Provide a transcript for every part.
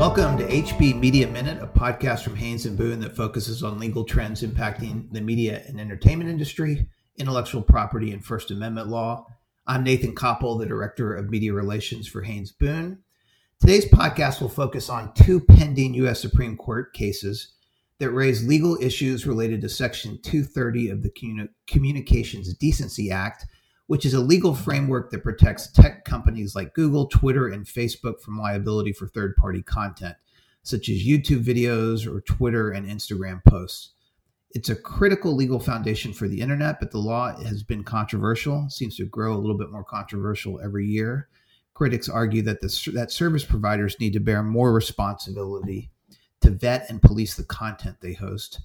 Welcome to HB Media Minute, a podcast from Haynes and Boone that focuses on legal trends impacting the media and entertainment industry, intellectual property, and First Amendment law. I'm Nathan Koppel, the Director of Media Relations for Haynes Boone. Today's podcast will focus on two pending U.S. Supreme Court cases that raise legal issues related to Section 230 of the Communications Decency Act, which is a legal framework that protects tech companies like Google, Twitter, and Facebook from liability for third party content, such as YouTube videos or Twitter and Instagram posts. It's a critical legal foundation for the internet, but the law has been controversial, seems to grow a little bit more controversial every year. Critics argue that the, that service providers need to bear more responsibility to vet and police the content they host.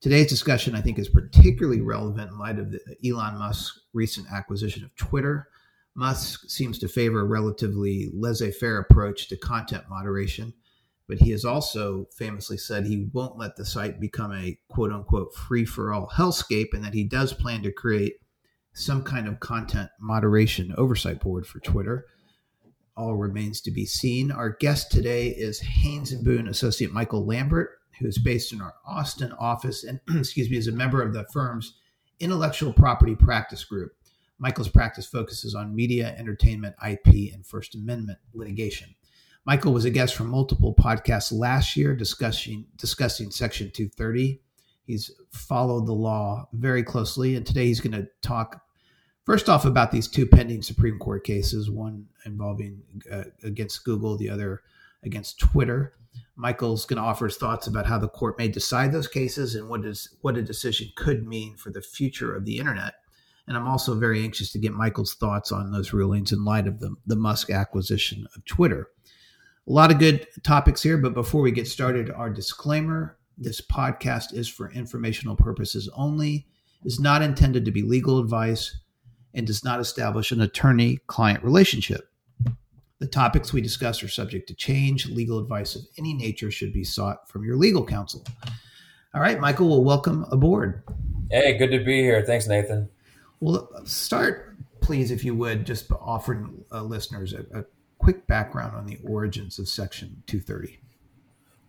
Today's discussion, I think, is particularly relevant in light of the Elon Musk's recent acquisition of Twitter. Musk seems to favor a relatively laissez faire approach to content moderation, but he has also famously said he won't let the site become a quote unquote free for all hellscape and that he does plan to create some kind of content moderation oversight board for Twitter all remains to be seen. Our guest today is Haynes and Boone associate Michael Lambert, who is based in our Austin office and, excuse me, is a member of the firm's intellectual property practice group. Michael's practice focuses on media, entertainment, IP, and First Amendment litigation. Michael was a guest from multiple podcasts last year discussing discussing Section 230. He's followed the law very closely, and today he's going to talk First off, about these two pending Supreme Court cases, one involving uh, against Google, the other against Twitter. Michael's going to offer his thoughts about how the court may decide those cases and what is what a decision could mean for the future of the internet. And I'm also very anxious to get Michael's thoughts on those rulings in light of the, the Musk acquisition of Twitter. A lot of good topics here, but before we get started, our disclaimer this podcast is for informational purposes only, is not intended to be legal advice and does not establish an attorney client relationship. The topics we discuss are subject to change. Legal advice of any nature should be sought from your legal counsel. All right, Michael, well, welcome aboard. Hey, good to be here. Thanks, Nathan. Well, start, please, if you would, just offering uh, listeners a, a quick background on the origins of Section 230.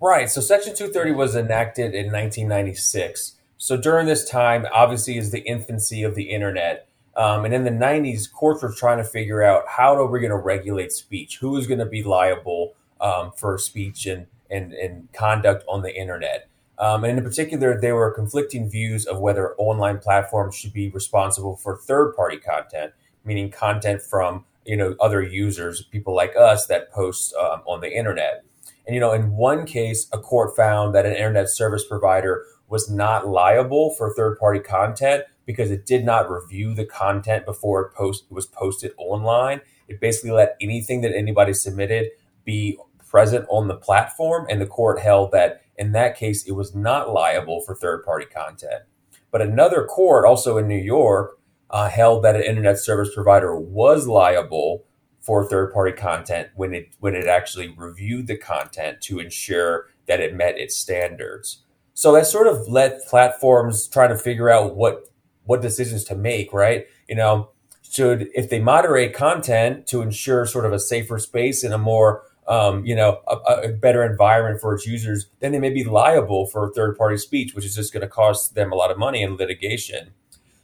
Right. So, Section 230 was enacted in 1996. So, during this time, obviously, is the infancy of the internet. Um, and in the 90s, courts were trying to figure out how are we going to regulate speech? Who is going to be liable um, for speech and, and, and conduct on the internet? Um, and in particular, there were conflicting views of whether online platforms should be responsible for third party content, meaning content from you know other users, people like us that post um, on the internet. And you know, in one case, a court found that an internet service provider was not liable for third party content because it did not review the content before it post was posted online. It basically let anything that anybody submitted be present on the platform, and the court held that in that case it was not liable for third party content. But another court, also in New York, uh, held that an internet service provider was liable for third party content when it when it actually reviewed the content to ensure that it met its standards. So that sort of let platforms try to figure out what what decisions to make, right? You know, should if they moderate content to ensure sort of a safer space and a more um, you know a, a, better environment for its users, then they may be liable for third party speech, which is just going to cost them a lot of money in litigation.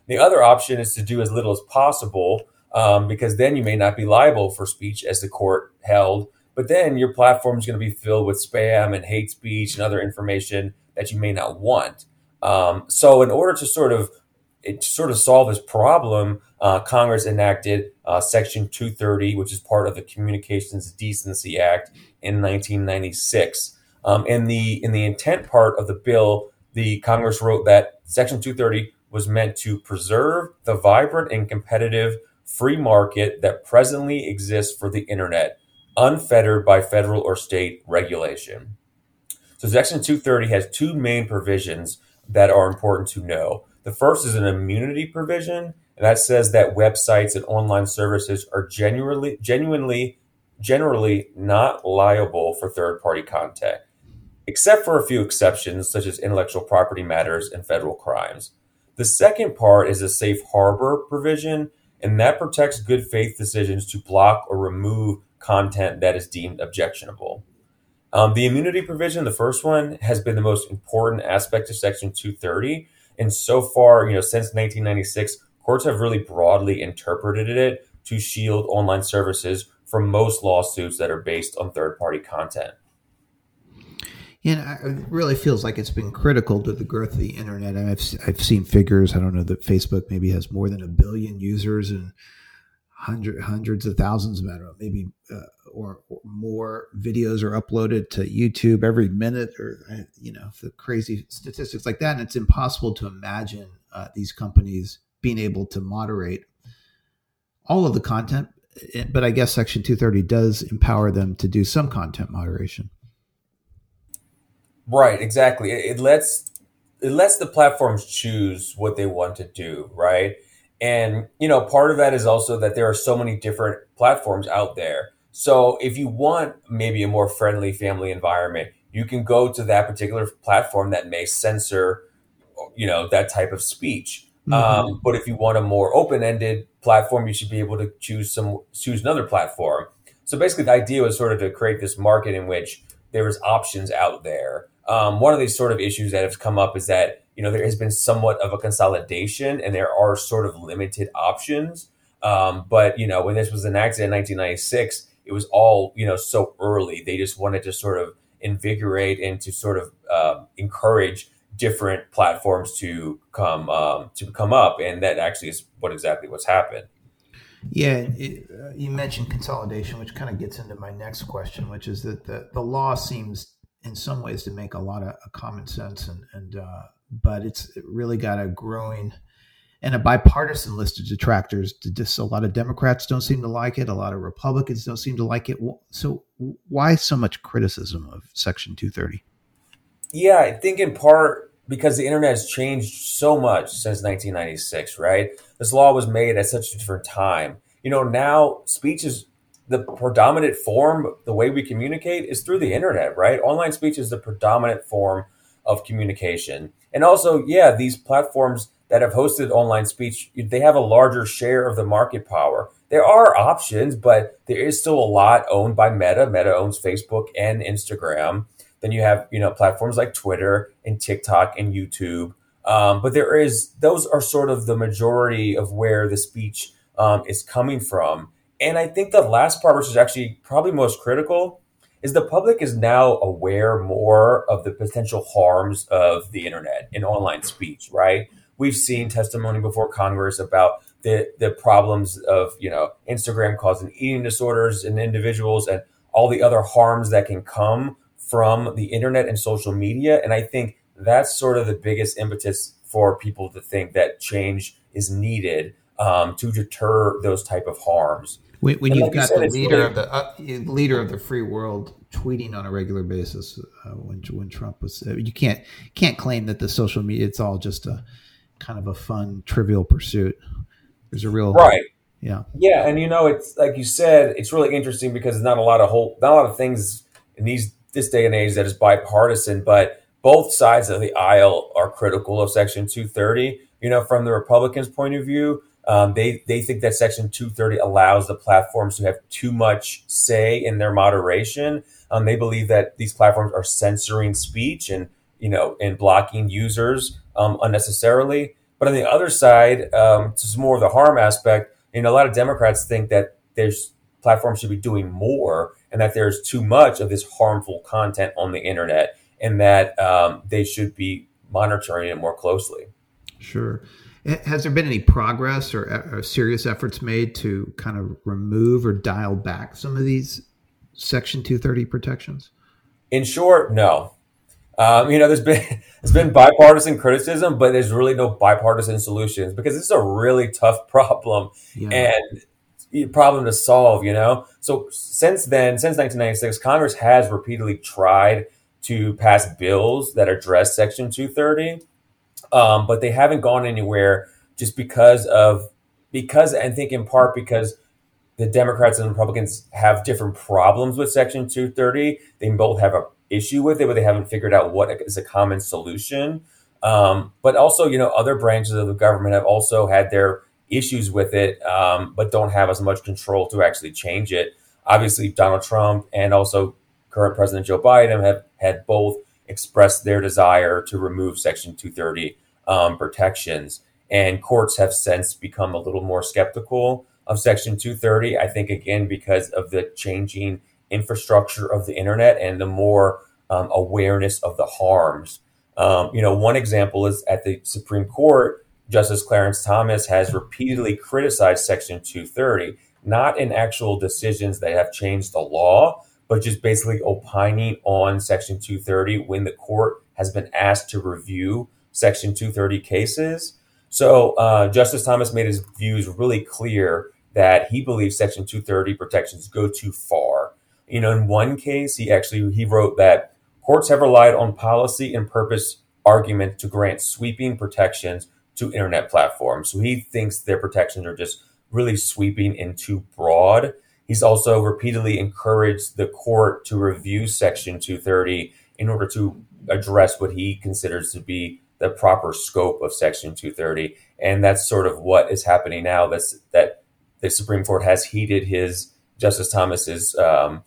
The other option is to do as little as possible um, because then you may not be liable for speech as the court held, but then your platform is going to be filled with spam and hate speech and other information that you may not want. Um, so, in order to sort of it, to sort of solve this problem, uh, Congress enacted uh, Section 230, which is part of the Communications Decency Act in 1996. Um, in the in the intent part of the bill, the Congress wrote that Section 230 was meant to preserve the vibrant and competitive free market that presently exists for the internet, unfettered by federal or state regulation. So, Section 230 has two main provisions that are important to know. The first is an immunity provision, and that says that websites and online services are genuinely, genuinely, generally not liable for third-party content, except for a few exceptions, such as intellectual property matters and federal crimes. The second part is a safe harbor provision, and that protects good faith decisions to block or remove content that is deemed objectionable. Um, the immunity provision, the first one, has been the most important aspect of Section 230. And so far, you know, since 1996, courts have really broadly interpreted it to shield online services from most lawsuits that are based on third party content. Yeah, it really feels like it's been critical to the growth of the internet. I've I've seen figures. I don't know that Facebook maybe has more than a billion users and hundred hundreds of thousands. I don't know, maybe uh, or, or, more videos are uploaded to YouTube every minute, or uh, you know, the crazy statistics like that. And it's impossible to imagine uh, these companies being able to moderate all of the content. Eh, but I guess Section 230 does empower them to do some content moderation. Right, exactly. It, it lets it lets the platforms choose what they want to do, right? And you know, part of that is also that there are so many different platforms out there. So if you want maybe a more friendly family environment, you can go to that particular platform that may censor, you know, that type of speech. Mm-hmm. Um, but if you want a more open-ended platform, you should be able to choose some choose another platform. So basically, the idea was sort of to create this market in which there was options out there um, one of these sort of issues that has come up is that you know there has been somewhat of a consolidation and there are sort of limited options. Um, but you know when this was enacted in 1996, it was all you know so early. They just wanted to sort of invigorate and to sort of uh, encourage different platforms to come um, to come up, and that actually is what exactly what's happened. Yeah, it, uh, you mentioned consolidation, which kind of gets into my next question, which is that the, the law seems in some ways to make a lot of common sense and and uh, but it's really got a growing and a bipartisan list of detractors. Just a lot of Democrats don't seem to like it. A lot of Republicans don't seem to like it. So why so much criticism of Section 230? Yeah, I think in part because the internet has changed so much since 1996. Right, this law was made at such a different time. You know, now speech is the predominant form, the way we communicate is through the internet, right? Online speech is the predominant form of communication. And also, yeah, these platforms that have hosted online speech, they have a larger share of the market power. There are options, but there is still a lot owned by Meta. Meta owns Facebook and Instagram. Then you have, you know, platforms like Twitter and TikTok and YouTube. Um, but there is those are sort of the majority of where the speech um, is coming from. And I think the last part, which is actually probably most critical, is the public is now aware more of the potential harms of the internet and online speech, right? We've seen testimony before Congress about the, the problems of, you know, Instagram causing eating disorders in individuals and all the other harms that can come from the internet and social media. And I think that's sort of the biggest impetus for people to think that change is needed um, to deter those type of harms. When, when you've like got you said, the leader of the uh, leader of the free world tweeting on a regular basis, uh, when when Trump was, uh, you can't can't claim that the social media it's all just a kind of a fun trivial pursuit. There's a real right. Yeah. Yeah, and you know, it's like you said, it's really interesting because there's not a lot of whole, not a lot of things in these this day and age that is bipartisan, but both sides of the aisle are critical of Section 230. You know, from the Republicans' point of view, um, they they think that Section 230 allows the platforms to have too much say in their moderation. Um, they believe that these platforms are censoring speech and you know and blocking users um, unnecessarily. But on the other side, um, this is more of the harm aspect. You know, a lot of Democrats think that there's platforms should be doing more and that there's too much of this harmful content on the internet and that um, they should be monitoring it more closely. Sure. Has there been any progress or, or, serious efforts made to kind of remove or dial back some of these Section 230 protections? In short, no. Um, you know, there's been there's been bipartisan criticism, but there's really no bipartisan solutions because this is a really tough problem yeah. and problem to solve. You know, so since then, since 1996, Congress has repeatedly tried to pass bills that address Section 230 um, but they haven't gone anywhere just because of because I think in part because the Democrats and Republicans have different problems with Section 230. They both have a issue with it, but they haven't figured out what is a common solution. Um, but also, you know, other branches of the government have also had their issues with it, um, but don't have as much control to actually change it. Obviously, Donald Trump and also current President Joe Biden have had both expressed their desire to remove Section 230 um, protections. And courts have since become a little more skeptical of Section 230. I think, again, because of the changing infrastructure of the internet and the more um, awareness of the harms. Um, you know, one example is at the Supreme Court, Justice Clarence Thomas has repeatedly criticized Section 230, not in actual decisions that have changed the law, but just basically opining on Section 230 when the court has been asked to review Section 230 cases. So uh, Justice Thomas made his views really clear that he believes Section 230 protections go too far. You know, in one case, he actually he wrote that courts have relied on policy and purpose argument to grant sweeping protections to internet platforms. So he thinks their protections are just really sweeping and too broad. He's also repeatedly encouraged the court to review Section 230 in order to address what he considers to be the proper scope of Section 230. And that's sort of what is happening now. That's that the Supreme Court has heeded his Justice Thomas's um,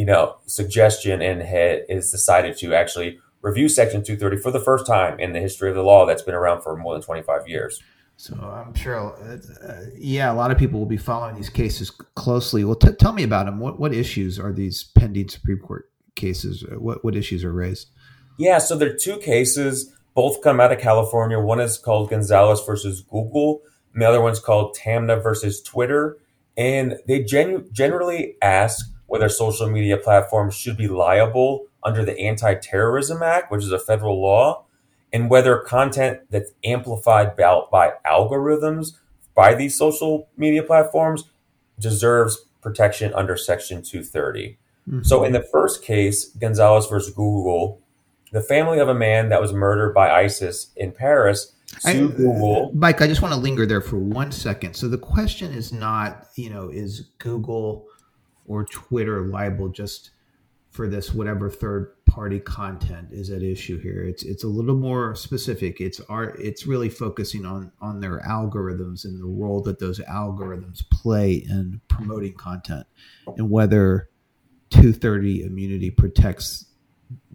you know suggestion and has decided to actually review Section 230 for the first time in the history of the law that's been around for more than 25 years. So I'm sure, uh, yeah, a lot of people will be following these cases closely. Well, t- tell me about them. What what issues are these pending Supreme Court cases? What what issues are raised? Yeah, so there are two cases. Both come out of California. One is called Gonzalez versus Google. And the other one's called Taamneh versus Twitter. And they genu- generally ask whether social media platforms should be liable under the Anti Terrorism Act, which is a federal law, and whether content that's amplified by, by algorithms by these social media platforms deserves protection under Section 230. Mm-hmm. So, in the first case, Gonzalez versus Google, the family of a man that was murdered by ISIS in Paris sued I, Google. Mike, I just want to linger there for one second. So, the question is not, you know, is Google or Twitter liable just for this whatever third party content is at issue here. It's it's a little more specific. It's art it's really focusing on on their algorithms and the role that those algorithms play in promoting content and whether 230 immunity protects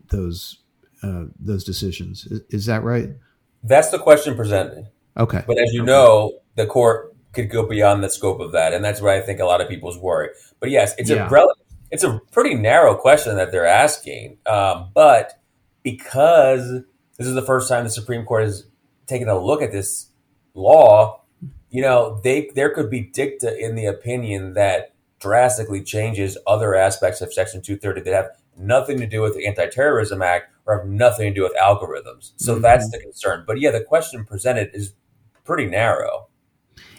those uh, those decisions. Is, is that right? That's the question presented. Okay. But as you okay. know the court could go beyond the scope of that and that's where i think a lot of people's worry but yes it's yeah. a relative it's a pretty narrow question that they're asking. Um, but because this is the first time the Supreme Court has taken a look at this law, you know, they there could be dicta in the opinion that drastically changes other aspects of Section 230 that have nothing to do with the Anti-Terrorism Act or have nothing to do with algorithms. So mm-hmm. that's the concern. But yeah, the question presented is pretty narrow.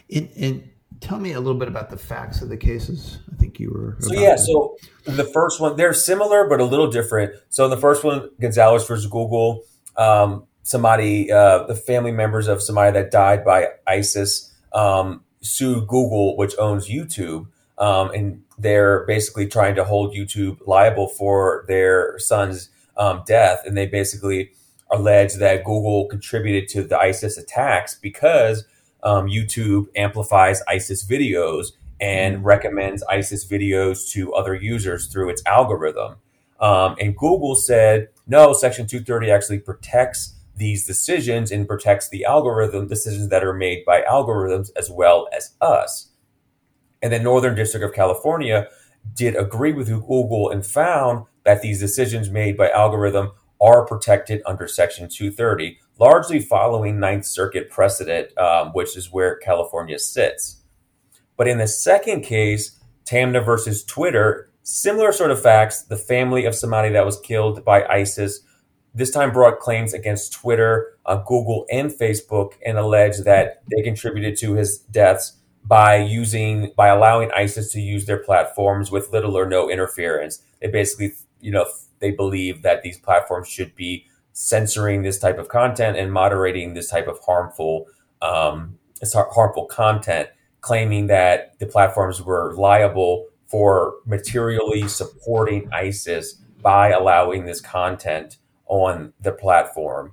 In tell me a little bit about the facts of the cases. I think you were. So yeah, to... so the first one they're similar but a little different. So the first one, Gonzalez versus Google. Um, somebody, uh, the family members of somebody that died by ISIS um, sued Google, which owns YouTube, um, and they're basically trying to hold YouTube liable for their son's um, death, and they basically allege that Google contributed to the ISIS attacks because um, YouTube amplifies ISIS videos and mm. recommends ISIS videos to other users through its algorithm. Um, and Google said, no, Section 230 actually protects these decisions and protects the algorithm decisions that are made by algorithms as well as us. And the Northern District of California did agree with Google and found that these decisions made by algorithm are protected under Section 230, largely following Ninth Circuit precedent, um, which is where California sits. But in the second case, Taamneh versus Twitter, similar sort of facts. The family of somebody that was killed by ISIS this time brought claims against Twitter, uh, Google, and Facebook and alleged that they contributed to his deaths by using by allowing ISIS to use their platforms with little or no interference. They basically, you know, they believe that these platforms should be censoring this type of content and moderating this type of harmful um, harmful content, claiming that the platforms were liable for materially supporting ISIS by allowing this content on the platform.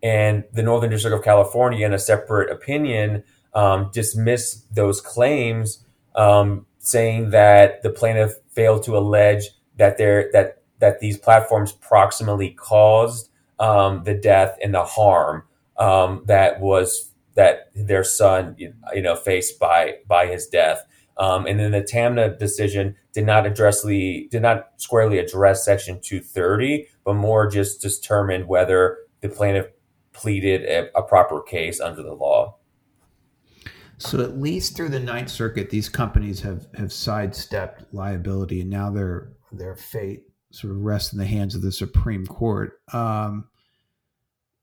And the Northern District of California, in a separate opinion, um, dismissed those claims, um, saying that the plaintiff failed to allege that there that that these platforms proximately caused um, the death and the harm um, that was that their son you know faced by by his death. Um, and then the Taamneh decision did not addressly did not squarely address Section 230, but more just determined whether the plaintiff pleaded a, a proper case under the law. So at least through the Ninth Circuit, these companies have have sidestepped liability, and now their their fate sort of rests in the hands of the Supreme Court. Um,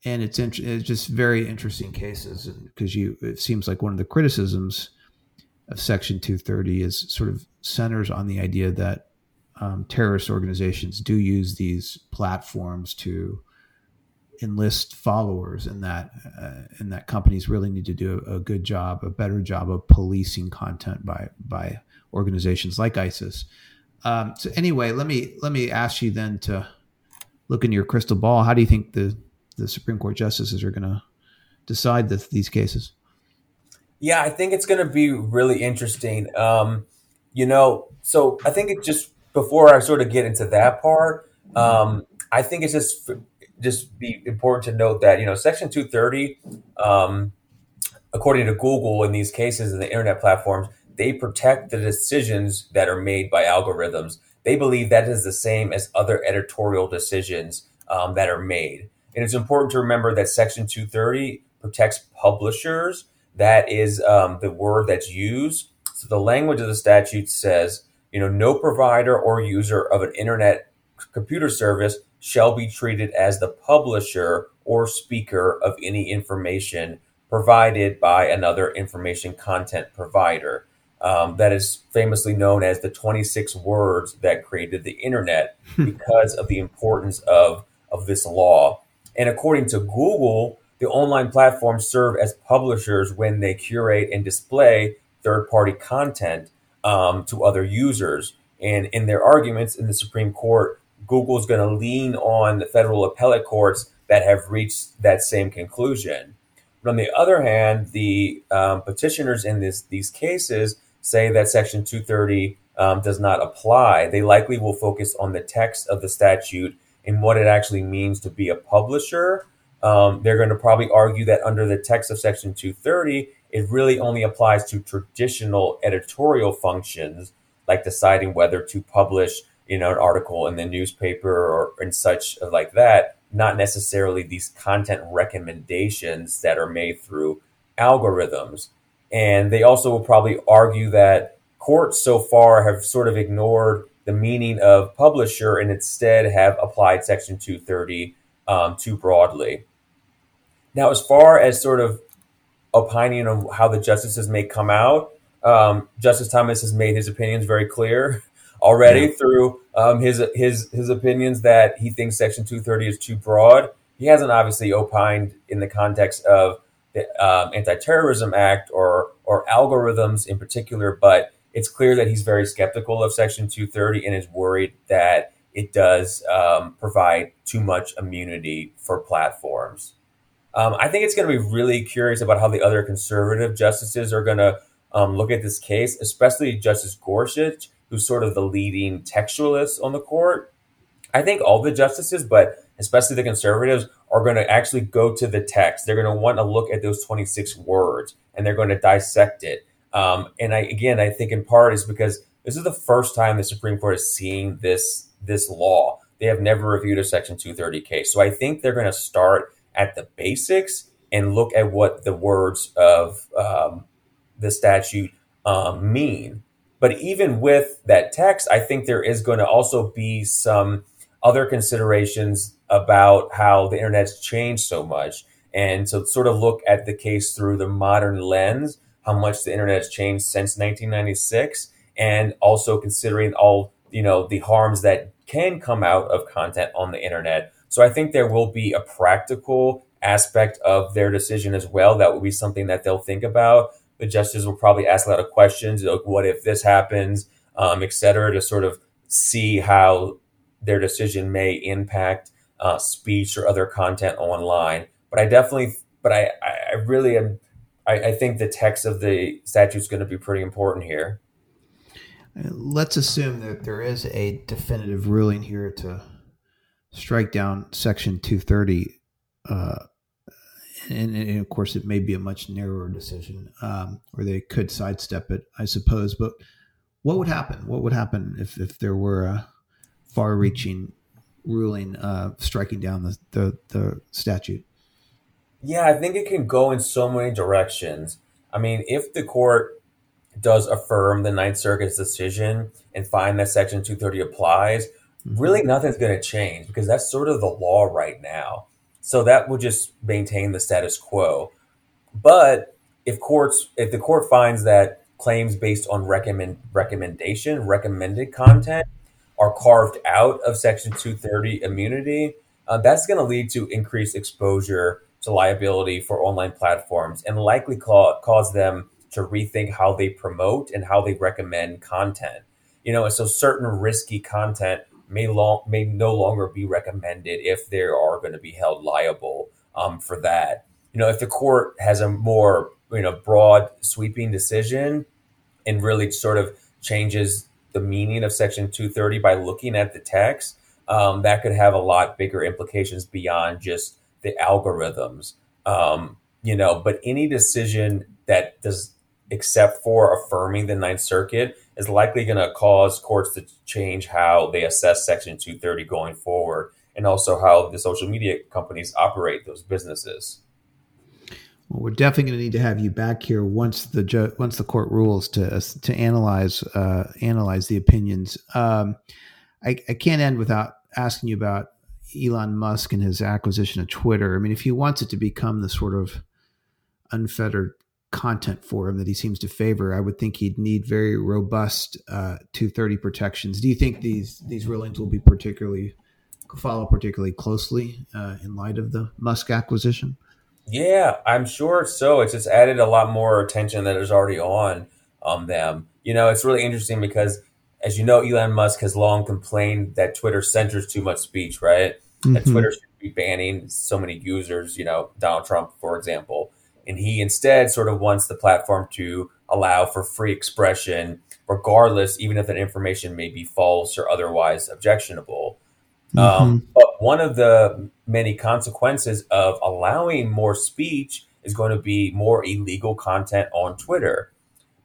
and it's, int- it's just very interesting cases because you it seems like one of the criticisms of Section 230 is sort of centers on the idea that um, terrorist organizations do use these platforms to enlist followers, and that uh, and that companies really need to do a, a, good job, a better job of policing content by by organizations like ISIS. Um, so anyway, let me let me ask you then to look into your crystal ball. How do you think the the Supreme Court justices are going to decide this, these cases? Yeah, I think it's going to be really interesting. Um, you know, so I think it just before I sort of get into that part, um, I think it's just just be important to note that you know Section 230, um, according to Google, in these cases and the internet platforms, they protect the decisions that are made by algorithms. They believe that is the same as other editorial decisions um, that are made. And it's important to remember that Section 230 protects publishers that is um, the word that's used. So the language of the statute says, you know, no provider or user of an internet computer service shall be treated as the publisher or speaker of any information provided by another information content provider. Um, that is famously known as the 26 words that created the internet hmm. because of the importance of, of this law. And according to Google, the online platforms serve as publishers when they curate and display third party content um, to other users. And in their arguments in the Supreme Court, Google is going to lean on the federal appellate courts that have reached that same conclusion. But on the other hand, the um, petitioners in this, these cases say that Section 230 um, does not apply. They likely will focus on the text of the statute and what it actually means to be a publisher um, they're going to probably argue that under the text of Section 230, it really only applies to traditional editorial functions, like deciding whether to publish, you know, an article in the newspaper or and such like that. Not necessarily these content recommendations that are made through algorithms. And they also will probably argue that courts so far have sort of ignored the meaning of publisher and instead have applied Section 230 um, too broadly. Now, as far as sort of opining on how the justices may come out, um, Justice Thomas has made his opinions very clear already yeah. through um, his his his opinions that he thinks Section 230 is too broad. He hasn't obviously opined in the context of the um, Anti-Terrorism Act or or algorithms in particular, but it's clear that he's very skeptical of Section 230 and is worried that it does um, provide too much immunity for platforms. Um, I think it's going to be really curious about how the other conservative justices are going to um, look at this case, especially Justice Gorsuch, who's sort of the leading textualist on the court. I think all the justices, but especially the conservatives, are going to actually go to the text. They're going to want to look at those 26 words and they're going to dissect it. Um, and I, again, I think in part is because this is the first time the Supreme Court is seeing this this law. They have never reviewed a Section 230 case, so I think they're going to start at the basics and look at what the words of um, the statute um, mean. But even with that text, I think there is going to also be some other considerations about how the internet's changed so much. And to sort of look at the case through the modern lens, how much the internet has changed since 1996, and also considering all you know the harms that can come out of content on the internet so I think there will be a practical aspect of their decision as well. That will be something that they'll think about. The justices will probably ask a lot of questions, like what if this happens, um, et cetera, to sort of see how their decision may impact uh, speech or other content online. But I definitely, but I, I really am, I, I think the text of the statute is going to be pretty important here. Let's assume that there is a definitive ruling here to strike down Section 230, uh, and, and, of course it may be a much narrower decision, um, or they could sidestep it, I suppose. But what would happen? What would happen if, if there were a far-reaching ruling uh, striking down the, the, the statute? Yeah, I think it can go in so many directions. I mean, if the court does affirm the Ninth Circuit's decision and find that Section 230 applies, mm-hmm. really nothing's going to change because that's sort of the law right now. So that would just maintain the status quo. But if courts, if the court finds that claims based on recommend recommendation, recommended content are carved out of Section 230 immunity, uh, that's going to lead to increased exposure to liability for online platforms and likely ca- cause them to rethink how they promote and how they recommend content. You know, and so certain risky content may long may no longer be recommended if they are going to be held liable um, for that. You know, if the court has a more you know broad sweeping decision and really sort of changes the meaning of Section 230 by looking at the text, um, that could have a lot bigger implications beyond just the algorithms. Um, you know, but any decision that does, except for affirming the Ninth Circuit, is likely going to cause courts to change how they assess Section 230 going forward, and also how the social media companies operate those businesses. Well, we're definitely going to need to have you back here once the ju- once the court rules to to analyze uh, analyze the opinions. Um, I, I can't end without asking you about Elon Musk and his acquisition of Twitter. I mean, if he wants it to become the sort of unfettered content for him that he seems to favor, I would think he'd need very robust uh, 230 protections. Do you think these these rulings will be particularly follow particularly closely uh, in light of the Musk acquisition? Yeah, I'm sure so. It's just added a lot more attention that is already on um, them. You know, it's really interesting because, as you know, Elon Musk has long complained that Twitter censors too much speech, right? mm-hmm. that Twitter should be banning so many users, you know, Donald Trump, for example. And he instead sort of wants the platform to allow for free expression, regardless, even if that information may be false or otherwise objectionable. Mm-hmm. Um, but one of the many consequences of allowing more speech is going to be more illegal content on Twitter.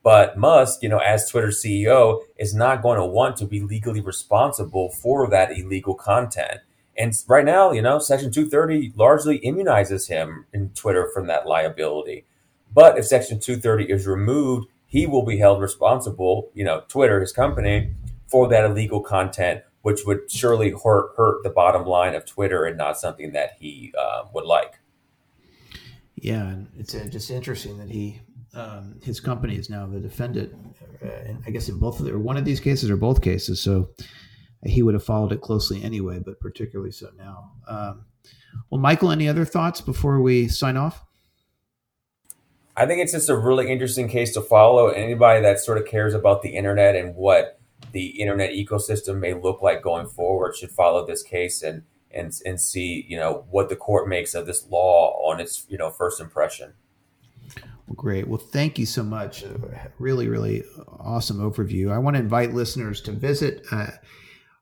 But Musk, you know, as Twitter CEO, is not going to want to be legally responsible for that illegal content. And right now, you know, Section 230 largely immunizes him in Twitter from that liability. But if Section 230 is removed, he will be held responsible, you know, Twitter, his company, for that illegal content, which would surely hurt, hurt the bottom line of Twitter and not something that he uh, would like. Yeah, and it's uh, just interesting that he, um, his company is now the defendant, uh, I guess in both of the, or one of these cases or both cases. So he would have followed it closely anyway, but particularly so now. Um, well, Michael, any other thoughts before we sign off? I think it's just a really interesting case to follow. Anybody that sort of cares about the internet and what the internet ecosystem may look like going forward should follow this case and and and see you know what the court makes of this law on its you know first impression. Well, great. Well, thank you so much. Really, really awesome overview. I want to invite listeners to visit. Uh,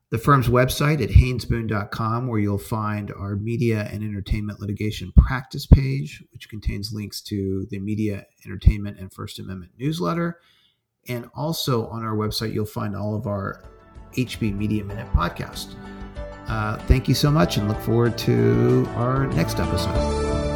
the firm's website at haynesboone.com, where you'll find our media and entertainment litigation practice page, which contains links to the media, entertainment, and First Amendment newsletter. And also on our website, you'll find all of our HB Media Minute podcast. Uh, thank you so much and look forward to our next episode.